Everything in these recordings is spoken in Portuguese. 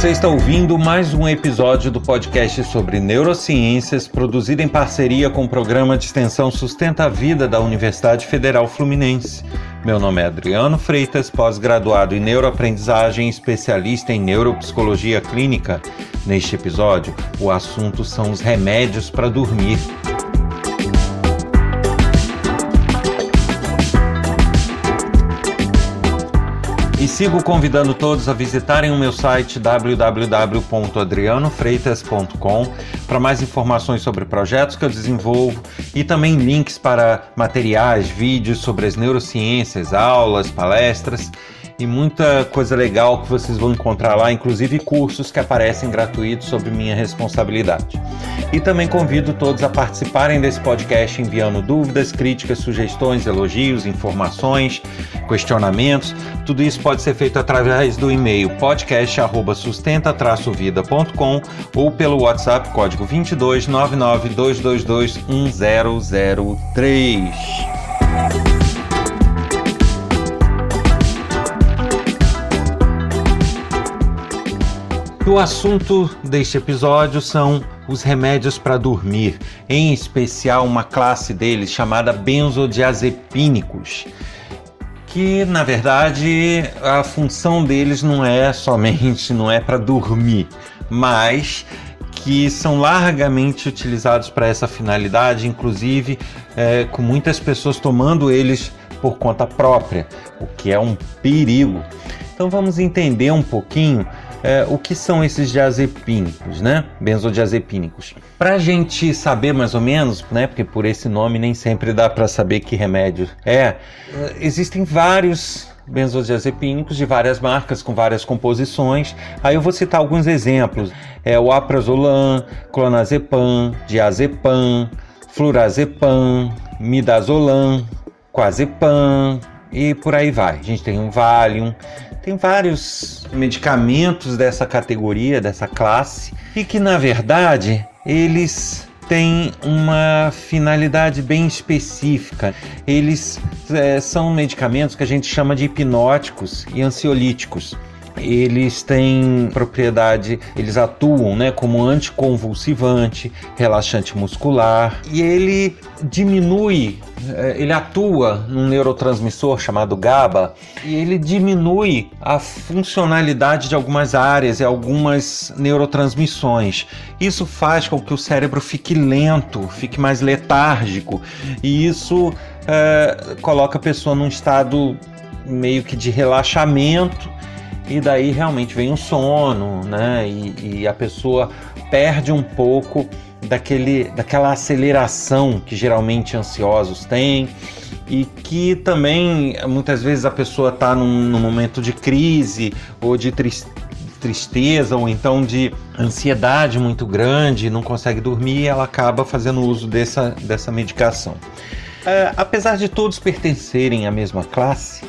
Você está ouvindo mais um episódio do podcast sobre neurociências, produzido em parceria com o programa de extensão Sustenta a Vida da Universidade Federal Fluminense. Meu nome é Adriano Freitas, pós-graduado em neuroaprendizagem e especialista em neuropsicologia clínica. Neste episódio, o assunto são os remédios para dormir. E sigo convidando todos a visitarem o meu site www.adrianofreitas.com para mais informações sobre projetos que eu desenvolvo e também links para materiais, vídeos sobre as neurociências, aulas, palestras e muita coisa legal que vocês vão encontrar lá, inclusive cursos que aparecem gratuitos sobre minha responsabilidade. E também convido todos a participarem desse podcast enviando dúvidas, críticas, sugestões, elogios, informações, questionamentos. Tudo isso pode ser feito através do e-mail podcast@sustenta-vida.com ou pelo WhatsApp código 22 99222 O assunto deste episódio são os remédios para dormir, em especial uma classe deles chamada benzodiazepínicos, que na verdade a função deles não é somente não é para dormir, mas que são largamente utilizados para essa finalidade, inclusive é, com muitas pessoas tomando eles por conta própria, o que é um perigo. Então vamos entender um pouquinho é, o que são esses diazepínicos, né? Benzodiazepínicos. Para a gente saber mais ou menos, né? Porque por esse nome nem sempre dá para saber que remédio é. Existem vários benzodiazepínicos de várias marcas com várias composições. Aí eu vou citar alguns exemplos: é o aprazolam, clonazepam, diazepam, flurazepam, midazolam, quazepam e por aí vai. A gente tem um Valium, tem vários medicamentos dessa categoria, dessa classe, e que na verdade eles têm uma finalidade bem específica. Eles é, são medicamentos que a gente chama de hipnóticos e ansiolíticos eles têm propriedade, eles atuam né, como anticonvulsivante, relaxante muscular e ele diminui, eh, ele atua num neurotransmissor chamado GABA e ele diminui a funcionalidade de algumas áreas e algumas neurotransmissões. Isso faz com que o cérebro fique lento, fique mais letárgico e isso é, coloca a pessoa num estado meio que de relaxamento e daí realmente vem o sono, né? E, e, a pessoa perde um pouco daquele, daquela aceleração que geralmente ansiosos têm e que também muitas vezes a pessoa está num, num, momento de crise ou de tristeza ou então de ansiedade muito grande, não consegue dormir, ela acaba fazendo uso dessa, dessa medicação. É, apesar de todos pertencerem à mesma classe,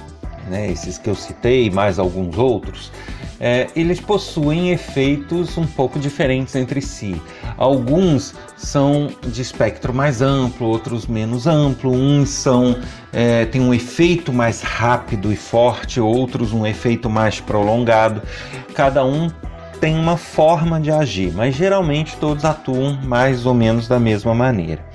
né, esses que eu citei, mais alguns outros, é, eles possuem efeitos um pouco diferentes entre si. Alguns são de espectro mais amplo, outros menos amplo. Uns são é, têm um efeito mais rápido e forte, outros um efeito mais prolongado. Cada um tem uma forma de agir, mas geralmente todos atuam mais ou menos da mesma maneira.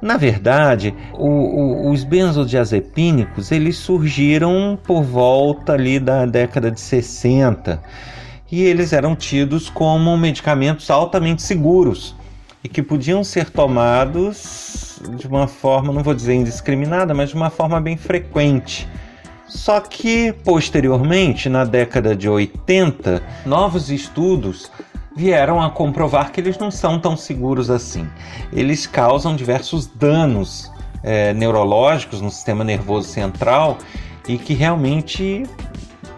Na verdade, o, o, os benzodiazepínicos eles surgiram por volta ali da década de 60 e eles eram tidos como medicamentos altamente seguros e que podiam ser tomados de uma forma, não vou dizer indiscriminada, mas de uma forma bem frequente. Só que posteriormente, na década de 80, novos estudos vieram a comprovar que eles não são tão seguros assim. Eles causam diversos danos é, neurológicos no sistema nervoso central e que realmente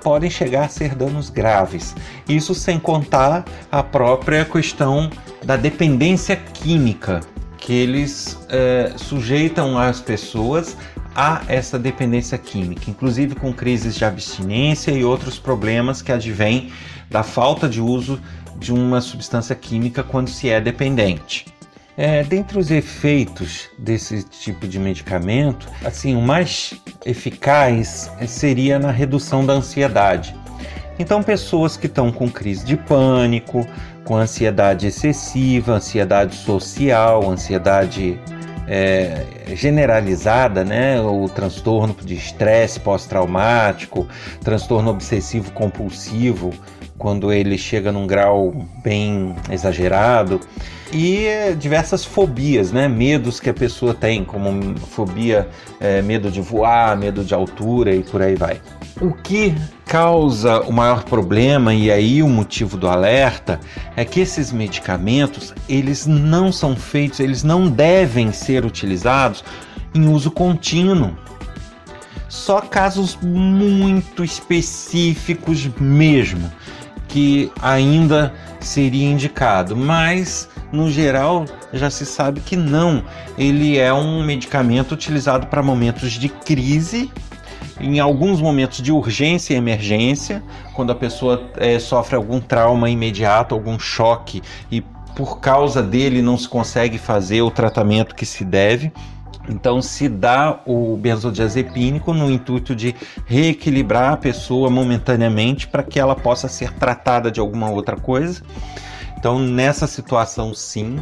podem chegar a ser danos graves. Isso sem contar a própria questão da dependência química que eles é, sujeitam as pessoas a essa dependência química, inclusive com crises de abstinência e outros problemas que advêm da falta de uso de uma substância química quando se é dependente. É, dentre os efeitos desse tipo de medicamento, assim, o mais eficaz seria na redução da ansiedade. Então, pessoas que estão com crise de pânico, com ansiedade excessiva, ansiedade social, ansiedade é, generalizada, né? O transtorno de estresse pós-traumático, transtorno obsessivo compulsivo, quando ele chega num grau bem exagerado e diversas fobias, né? Medos que a pessoa tem, como fobia, é, medo de voar, medo de altura e por aí vai. O que causa o maior problema e aí o motivo do alerta é que esses medicamentos eles não são feitos, eles não devem ser utilizados em uso contínuo. Só casos muito específicos mesmo que ainda seria indicado, mas no geral já se sabe que não. Ele é um medicamento utilizado para momentos de crise, em alguns momentos de urgência e emergência, quando a pessoa é, sofre algum trauma imediato, algum choque e por causa dele não se consegue fazer o tratamento que se deve. Então se dá o benzodiazepínico no intuito de reequilibrar a pessoa momentaneamente para que ela possa ser tratada de alguma outra coisa. Então nessa situação sim,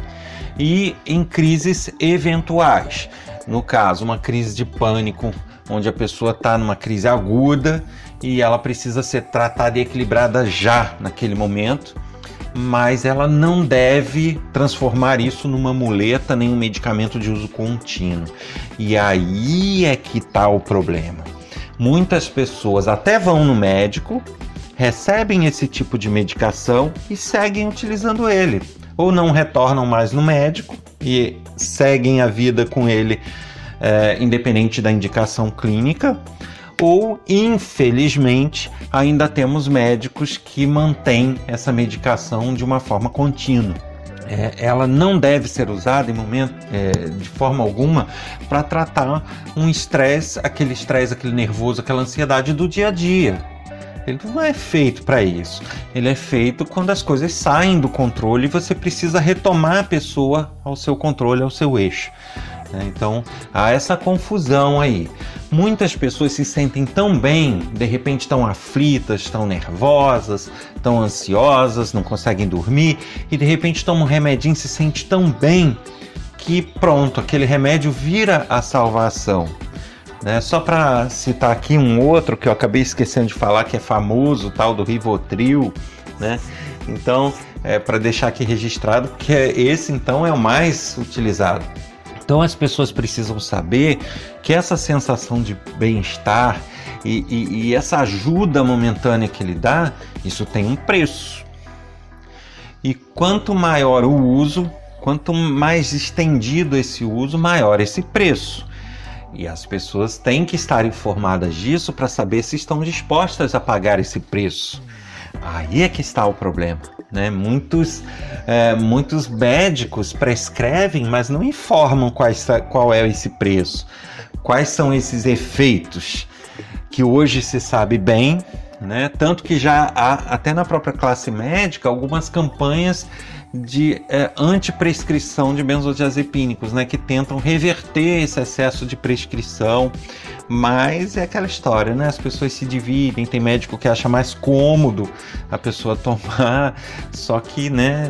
e em crises eventuais, no caso uma crise de pânico, onde a pessoa está numa crise aguda e ela precisa ser tratada e equilibrada já naquele momento mas ela não deve transformar isso numa muleta nem um medicamento de uso contínuo. E aí é que está o problema. Muitas pessoas até vão no médico, recebem esse tipo de medicação e seguem utilizando ele, ou não retornam mais no médico e seguem a vida com ele, é, independente da indicação clínica ou infelizmente ainda temos médicos que mantêm essa medicação de uma forma contínua. É, ela não deve ser usada em momento, é, de forma alguma para tratar um estresse, aquele estresse, aquele nervoso, aquela ansiedade do dia a dia. Ele não é feito para isso. Ele é feito quando as coisas saem do controle e você precisa retomar a pessoa ao seu controle, ao seu eixo. Né? Então há essa confusão aí. Muitas pessoas se sentem tão bem, de repente estão aflitas, estão nervosas, estão ansiosas, não conseguem dormir e de repente tomam um remedinho e se sente tão bem que pronto, aquele remédio vira a salvação. Né? Só para citar aqui um outro que eu acabei esquecendo de falar que é famoso, tal do Rivotril, né? Então, é para deixar aqui registrado que esse então é o mais utilizado. Então as pessoas precisam saber que essa sensação de bem-estar e, e, e, essa ajuda momentânea que ele dá, isso tem um preço. E quanto maior o uso, quanto mais estendido esse uso, maior esse preço. E as pessoas têm que estar informadas disso para saber se estão dispostas a pagar esse preço. Aí é que está o problema. Né? Muitos, é, muitos médicos prescrevem, mas não informam quais, qual é esse preço, quais são esses efeitos que hoje se sabe bem, né? Tanto que já há até na própria classe médica algumas campanhas de é, antiprescrição de benzodiazepínicos, né, que tentam reverter esse excesso de prescrição, mas é aquela história, né? As pessoas se dividem, tem médico que acha mais cômodo a pessoa tomar, só que, né,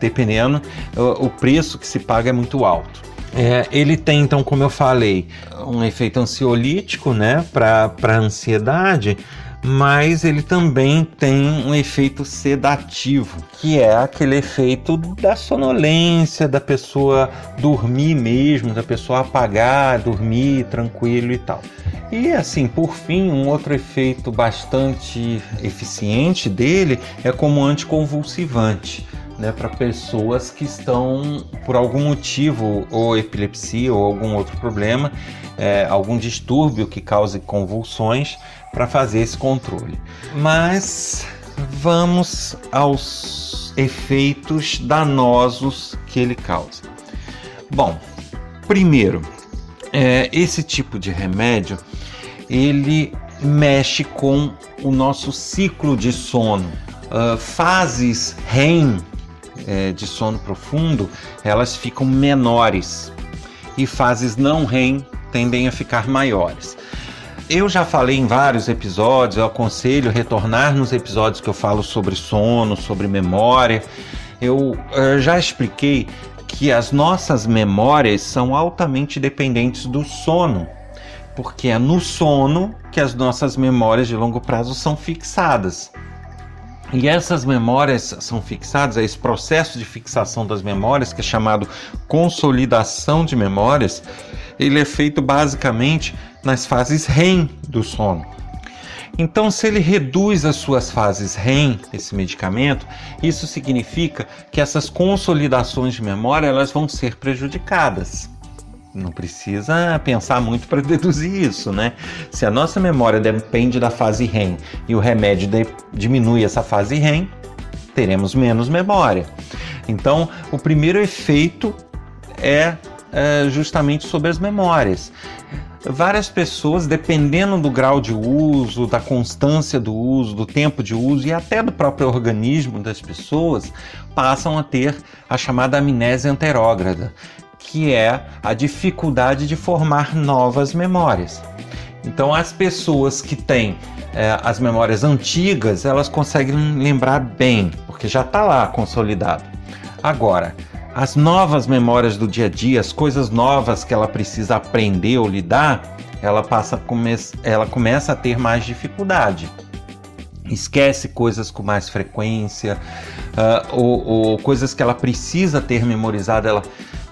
dependendo, o, o preço que se paga é muito alto. É, ele tem, então, como eu falei, um efeito ansiolítico, né, para ansiedade, mas ele também tem um efeito sedativo, que é aquele efeito da sonolência, da pessoa dormir mesmo, da pessoa apagar, dormir tranquilo e tal. E assim, por fim, um outro efeito bastante eficiente dele é como anticonvulsivante. Né, para pessoas que estão por algum motivo, ou epilepsia ou algum outro problema, é, algum distúrbio que cause convulsões, para fazer esse controle. Mas vamos aos efeitos danosos que ele causa. Bom, primeiro, é, esse tipo de remédio ele mexe com o nosso ciclo de sono. Uh, fases REM é, de sono profundo elas ficam menores e fases não REM tendem a ficar maiores. Eu já falei em vários episódios, eu aconselho retornar nos episódios que eu falo sobre sono, sobre memória. Eu uh, já expliquei que as nossas memórias são altamente dependentes do sono, porque é no sono que as nossas memórias de longo prazo são fixadas. E essas memórias são fixadas, é esse processo de fixação das memórias, que é chamado consolidação de memórias, ele é feito basicamente nas fases REM do sono. Então, se ele reduz as suas fases REM, esse medicamento, isso significa que essas consolidações de memória elas vão ser prejudicadas. Não precisa pensar muito para deduzir isso, né? Se a nossa memória depende da fase REM e o remédio de, diminui essa fase REM, teremos menos memória. Então, o primeiro efeito é, é justamente sobre as memórias várias pessoas, dependendo do grau de uso, da constância do uso, do tempo de uso e até do próprio organismo das pessoas, passam a ter a chamada amnésia anterógrada, que é a dificuldade de formar novas memórias. Então, as pessoas que têm é, as memórias antigas, elas conseguem lembrar bem, porque já está lá consolidado. Agora, as novas memórias do dia a dia, as coisas novas que ela precisa aprender ou lidar, ela passa come ela começa a ter mais dificuldade. Esquece coisas com mais frequência, uh, ou, ou coisas que ela precisa ter memorizado, ela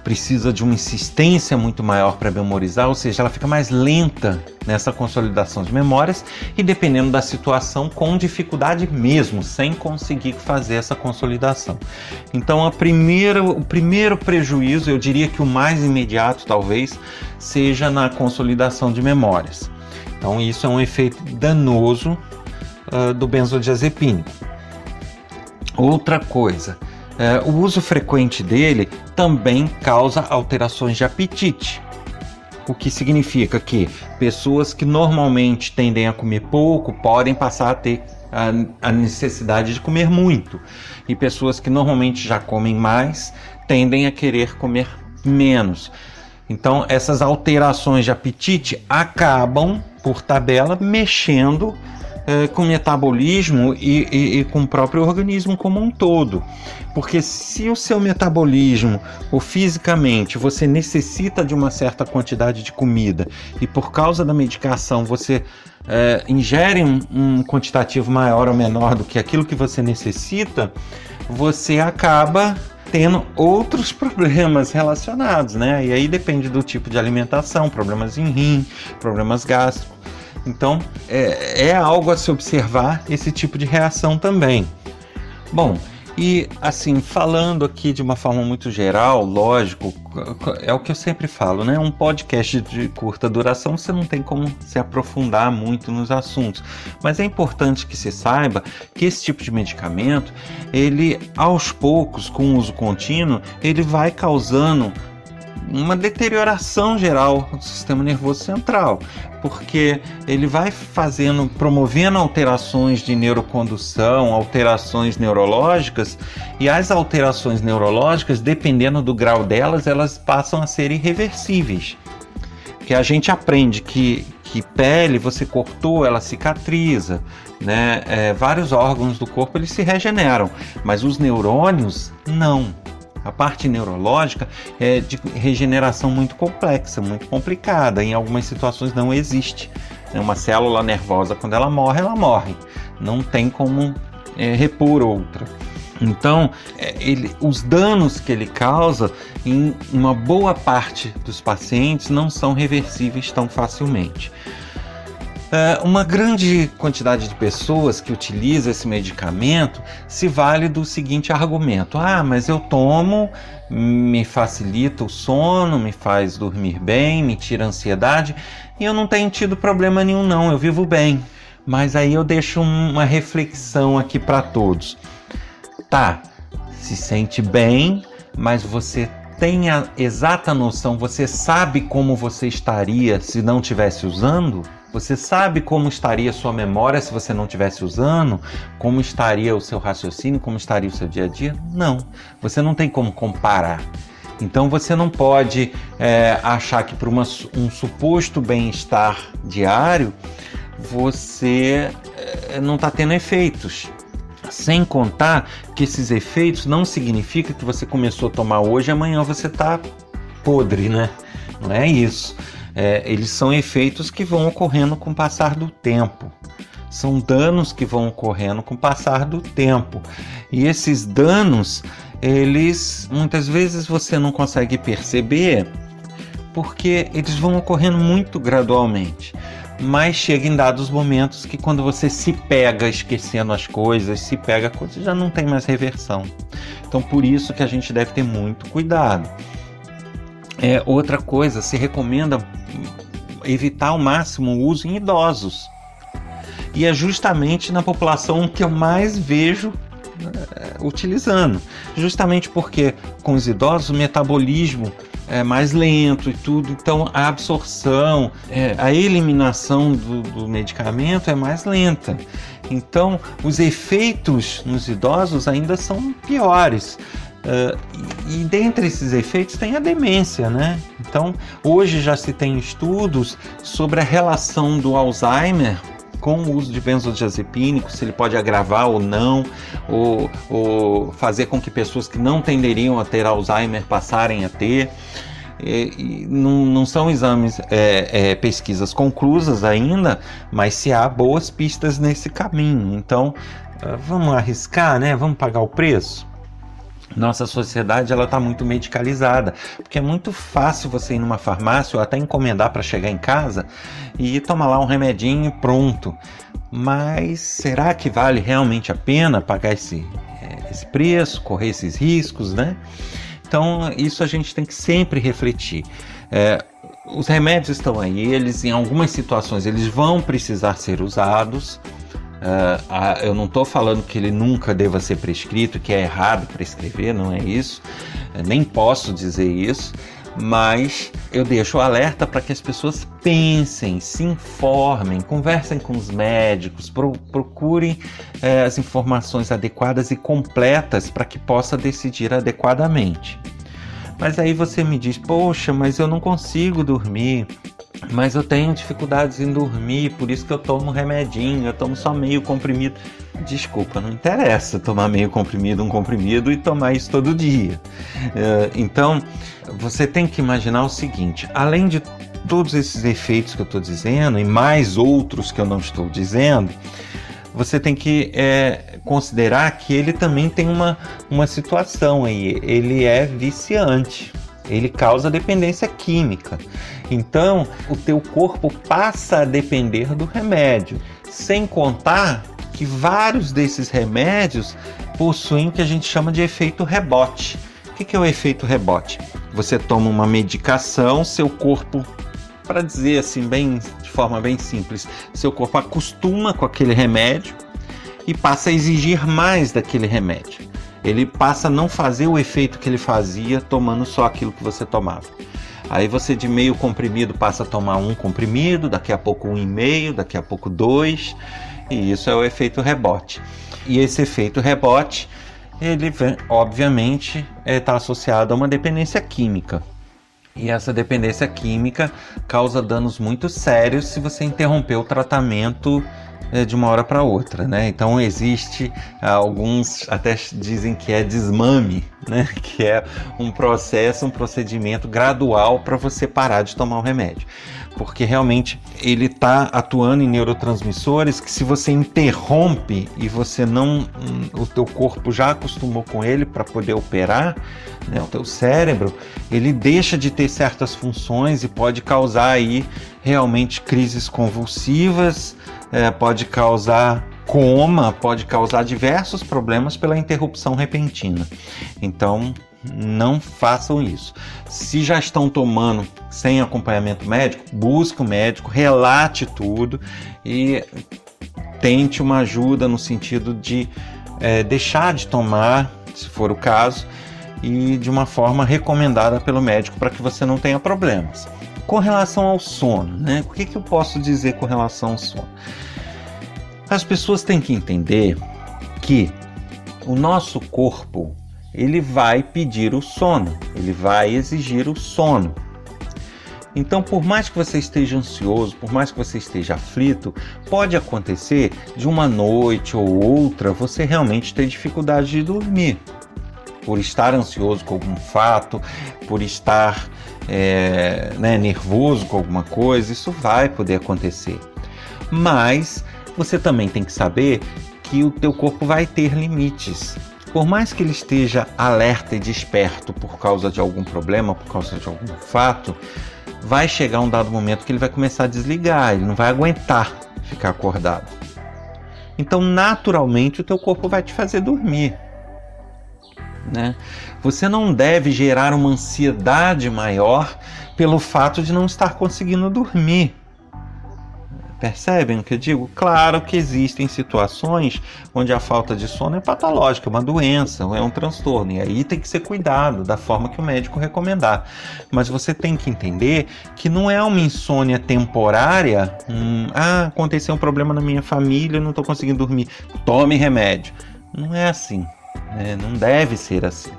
precisa de uma insistência muito maior para memorizar, ou seja, ela fica mais lenta nessa consolidação de memórias e, dependendo da situação, com dificuldade mesmo, sem conseguir fazer essa consolidação. Então, a primeira, o primeiro prejuízo, eu diria que o mais imediato, talvez, seja na consolidação de memórias. Então, isso é um efeito danoso uh, do benzodiazepínico. Outra coisa, é, o uso frequente dele também causa alterações de apetite, o que significa que pessoas que normalmente tendem a comer pouco podem passar a ter a, a necessidade de comer muito, e pessoas que normalmente já comem mais tendem a querer comer menos. Então, essas alterações de apetite acabam, por tabela, mexendo é, com o metabolismo e, e, e, com o próprio organismo como um todo. Porque se o seu metabolismo ou fisicamente você necessita de uma certa quantidade de comida e por causa da medicação você é, ingere um, um quantitativo maior ou menor do que aquilo que você necessita, você acaba tendo outros problemas relacionados, né? E aí depende do tipo de alimentação, problemas em rim, problemas gástricos. Então é, é algo a se observar esse tipo de reação também. Bom, e assim, falando aqui de uma forma muito geral, lógico, é o que eu sempre falo, né? Um podcast de curta duração você não tem como se aprofundar muito nos assuntos, mas é importante que se saiba que esse tipo de medicamento, ele aos poucos, com uso contínuo, ele vai causando uma deterioração geral do sistema nervoso central, porque ele vai fazendo, promovendo alterações de neurocondução, alterações neurológicas, e as alterações neurológicas, dependendo do grau delas, elas passam a ser irreversíveis. Que a gente aprende que, que pele você cortou, ela cicatriza, né? É, vários órgãos do corpo eles se regeneram, mas os neurônios não a parte neurológica é de regeneração muito complexa, muito complicada. Em algumas situações não existe. É uma célula nervosa, quando ela morre, ela morre. Não tem como é, repor outra. Então, é, ele, os danos que ele causa em uma boa parte dos pacientes não são reversíveis tão facilmente. É, uma grande quantidade de pessoas que utiliza esse medicamento se vale do seguinte argumento: ah, mas eu tomo, me facilita o sono, me faz dormir bem, me tira a ansiedade e eu não tenho tido problema nenhum, não, eu vivo bem. Mas aí eu deixo uma reflexão aqui para todos. Tá, se sente bem, mas você tem a exata noção, você sabe como você estaria se não tivesse usando? Você sabe como estaria sua memória se você não estivesse usando? Como estaria o seu raciocínio? Como estaria o seu dia a dia? Não. Você não tem como comparar. Então você não pode é, achar que por uma, um suposto bem-estar diário você é, não está tendo efeitos. Sem contar que esses efeitos não significa que você começou a tomar hoje amanhã você está podre, né? Não é isso. É, eles são efeitos que vão ocorrendo com o passar do tempo. São danos que vão ocorrendo com o passar do tempo. E esses danos, eles muitas vezes você não consegue perceber porque eles vão ocorrendo muito gradualmente. Mas chega em dados momentos que quando você se pega esquecendo as coisas, se pega coisas, já não tem mais reversão. Então por isso que a gente deve ter muito cuidado. É, outra coisa, se recomenda evitar ao máximo o uso em idosos. E é justamente na população que eu mais vejo é, utilizando. Justamente porque com os idosos o metabolismo é mais lento e tudo, então a absorção, é, a eliminação do, do medicamento é mais lenta. Então os efeitos nos idosos ainda são piores. Uh, e, e dentre esses efeitos tem a demência, né? Então, hoje já se tem estudos sobre a relação do Alzheimer com o uso de benzodiazepínicos, se ele pode agravar ou não, ou, ou fazer com que pessoas que não tenderiam a ter Alzheimer passarem a ter. E, e não, não, são exames, é, é, pesquisas conclusas ainda, mas se há boas pistas nesse caminho. Então, uh, vamos arriscar, né? Vamos pagar o preço? Nossa sociedade ela está muito medicalizada, porque é muito fácil você ir numa farmácia ou até encomendar para chegar em casa e tomar lá um remedinho pronto. Mas será que vale realmente a pena pagar esse, é, esse preço, correr esses riscos, né? Então isso a gente tem que sempre refletir. É, os remédios estão aí, eles em algumas situações eles vão precisar ser usados, Uh, eu não estou falando que ele nunca deva ser prescrito, que é errado prescrever, não é isso. Eu nem posso dizer isso, mas eu deixo o alerta para que as pessoas pensem, se informem, conversem com os médicos, pro, procurem eh, as informações adequadas e completas para que possa decidir adequadamente. Mas aí você me diz, poxa, mas eu não consigo dormir, mas eu tenho dificuldades em dormir, por isso que eu tomo remedinho, eu tomo só meio comprimido. Desculpa, não interessa tomar meio comprimido, um comprimido e tomar isso todo dia. Eh, então, você tem que imaginar o seguinte: além de todos esses efeitos que eu estou dizendo e mais outros que eu não estou dizendo, você tem que é, considerar que ele também tem uma, uma situação aí, ele é viciante, ele causa dependência química. Então, o teu corpo passa a depender do remédio, sem contar que vários desses remédios possuem o que a gente chama de efeito rebote. O que é o efeito rebote? Você toma uma medicação, seu corpo, para dizer assim, bem de forma bem simples, seu corpo acostuma com aquele remédio e passa a exigir mais daquele remédio. Ele passa a não fazer o efeito que ele fazia tomando só aquilo que você tomava. Aí você de meio comprimido passa a tomar um comprimido, daqui a pouco um e meio, daqui a pouco dois, e isso é o efeito rebote. E esse efeito rebote, ele obviamente está é, associado a uma dependência química. E essa dependência química causa danos muito sérios se você interromper o tratamento é, de uma hora para outra, né? Então existe alguns até dizem que é desmame, né? Que é um processo, um procedimento gradual para você parar de tomar o remédio, porque realmente ele está atuando em neurotransmissores que se você interrompe e você não, hum, o teu corpo já acostumou com ele para poder operar, né? O teu cérebro ele deixa de ter certas funções e pode causar aí realmente crises convulsivas é, pode causar coma, pode causar diversos problemas pela interrupção repentina. Então, não façam isso. Se já estão tomando sem acompanhamento médico, busque o um médico, relate tudo e tente uma ajuda no sentido de é, deixar de tomar, se for o caso, e de uma forma recomendada pelo médico para que você não tenha problemas. Com relação ao sono, né? O que, que eu posso dizer com relação ao sono? As pessoas têm que entender que o nosso corpo ele vai pedir o sono, ele vai exigir o sono. Então, por mais que você esteja ansioso, por mais que você esteja aflito, pode acontecer de uma noite ou outra você realmente ter dificuldade de dormir. Por estar ansioso com algum fato, por estar é, né, nervoso com alguma coisa, isso vai poder acontecer. Mas você também tem que saber que o teu corpo vai ter limites. Por mais que ele esteja alerta e desperto por causa de algum problema, por causa de algum fato, vai chegar um dado momento que ele vai começar a desligar, ele não vai aguentar ficar acordado. Então, naturalmente, o teu corpo vai te fazer dormir. Né? Você não deve gerar uma ansiedade maior pelo fato de não estar conseguindo dormir. Percebem o que eu digo? Claro que existem situações onde a falta de sono é patológica, é uma doença, é um transtorno, e aí tem que ser cuidado da forma que o médico recomendar. Mas você tem que entender que não é uma insônia temporária, hum, ah, aconteceu um problema na minha família, não estou conseguindo dormir, tome remédio. Não é assim, né? não deve ser assim.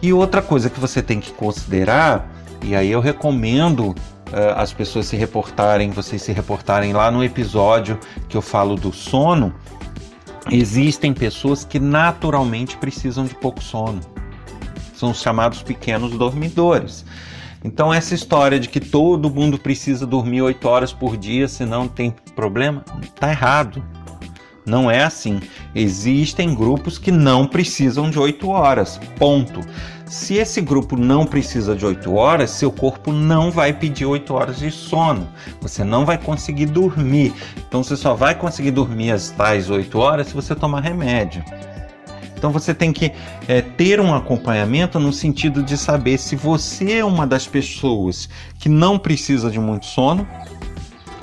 E outra coisa que você tem que considerar, e aí eu recomendo as pessoas se reportarem, vocês se reportarem lá no episódio que eu falo do sono, existem pessoas que naturalmente precisam de pouco sono. São os chamados pequenos dormidores. Então, essa história de que todo mundo precisa dormir 8 horas por dia, senão tem problema, está errado. Não é assim. Existem grupos que não precisam de 8 horas. Ponto. Se esse grupo não precisa de 8 horas, seu corpo não vai pedir 8 horas de sono. Você não vai conseguir dormir. Então você só vai conseguir dormir as tais 8 horas se você tomar remédio. Então você tem que é, ter um acompanhamento no sentido de saber se você é uma das pessoas que não precisa de muito sono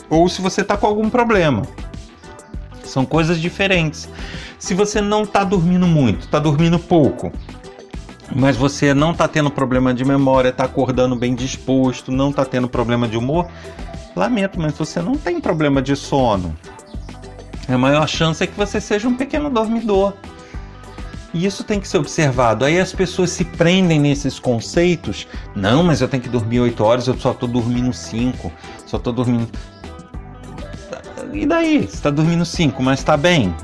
ou se você está com algum problema. São coisas diferentes. Se você não está dormindo muito, está dormindo pouco, mas você não está tendo problema de memória, está acordando bem disposto, não está tendo problema de humor, lamento, mas você não tem problema de sono. A maior chance é que você seja um pequeno dormidor. E isso tem que ser observado. Aí as pessoas se prendem nesses conceitos. Não, mas eu tenho que dormir 8 horas, eu só estou dormindo 5. Só estou dormindo. E daí? Você está dormindo 5, mas está bem?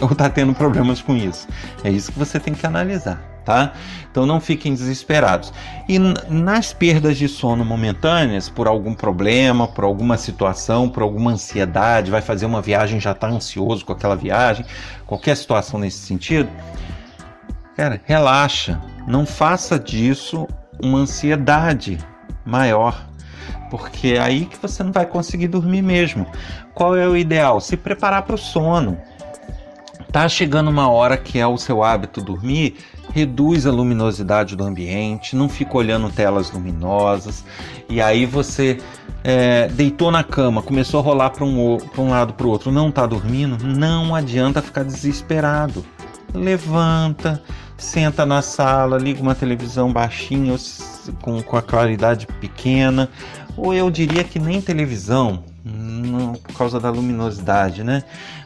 Ou está tendo problemas com isso? É isso que você tem que analisar tá? Então não fiquem desesperados. E nas perdas de sono momentâneas, por algum problema, por alguma situação, por alguma ansiedade, vai fazer uma viagem, já está ansioso com aquela viagem, qualquer situação nesse sentido, cara, relaxa. Não faça disso uma ansiedade maior porque é aí que você não vai conseguir dormir mesmo. Qual é o ideal? Se preparar para o sono. Tá chegando uma hora que é o seu hábito dormir, reduz a luminosidade do ambiente, não fica olhando telas luminosas, e aí você é, deitou na cama, começou a rolar para um, um lado para o outro, não está dormindo, não adianta ficar desesperado. Levanta, senta na sala, liga uma televisão baixinha, com, com a claridade pequena, ou eu diria que nem televisão, por causa da luminosidade, né?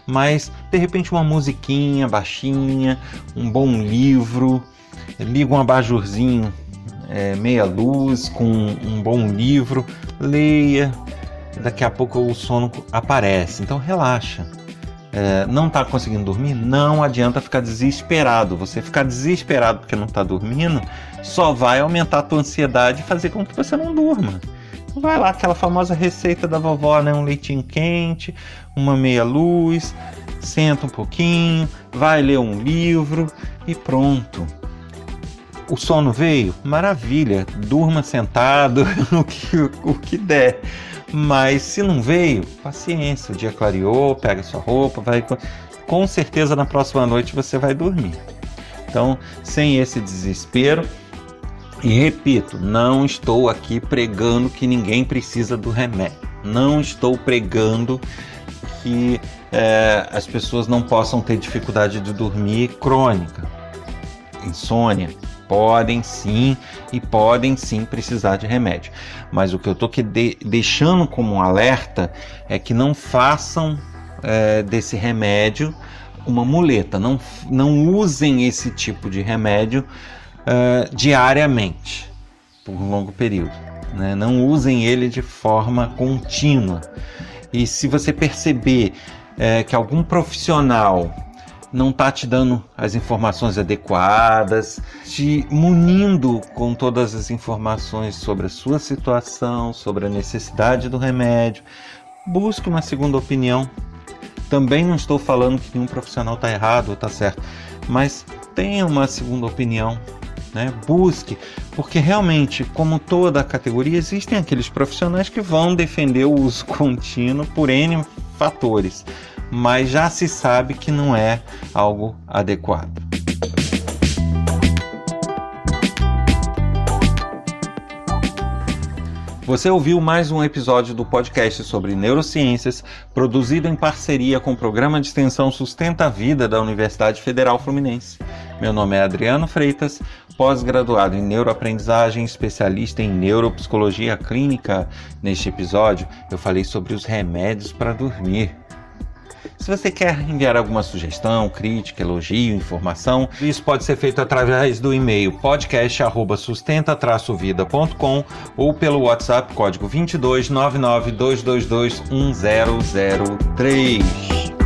Mas de repente uma musiquinha baixinha, um bom livro, liga um abajurzinho é, meia luz com um bom livro, leia, daqui a pouco o sono aparece. Então relaxa. É, não está conseguindo dormir, não adianta ficar desesperado. Você ficar desesperado porque não está dormindo só vai aumentar a tua ansiedade e fazer com que você não durma. Vai lá, aquela famosa receita da vovó, né? Um leitinho quente, uma meia luz, senta um pouquinho, vai ler um livro e pronto. O sono veio? Maravilha, durma sentado, o que, o que der. Mas se não veio, paciência, o dia clareou, pega sua roupa, vai. Com certeza na próxima noite você vai dormir. Então, sem esse desespero, e repito, não estou aqui pregando que ninguém precisa do remédio. Não estou pregando que é, as pessoas não possam ter dificuldade de dormir crônica, insônia. Podem sim e podem sim precisar de remédio. Mas o que eu estou de deixando como um alerta é que não façam é, desse remédio uma muleta. Não, não usem esse tipo de remédio uh, diariamente, por um longo período. Né? Não usem ele de forma contínua. E se você perceber é, que algum profissional não está te dando as informações adequadas, te munindo com todas as informações sobre a sua situação, sobre a necessidade do remédio, busque uma segunda opinião. Também não estou falando que nenhum profissional está errado ou está certo, mas tenha uma segunda opinião, né? Busque, porque realmente, como toda categoria, existem aqueles profissionais que vão defender o uso contínuo por N fatores, mas já se sabe que não é algo adequado. Você ouviu mais um episódio do podcast sobre neurociências, produzido em parceria com o programa de extensão Sustenta a Vida da Universidade Federal Fluminense. Meu nome é Adriano Freitas, pós-graduado em neuroaprendizagem, especialista em neuropsicologia clínica. Neste episódio, eu falei sobre os remédios para dormir. Se você quer enviar alguma sugestão, crítica, elogio, informação, isso pode ser feito através do e-mail podcast@sustenta-vida.com ou pelo WhatsApp código 22 1003.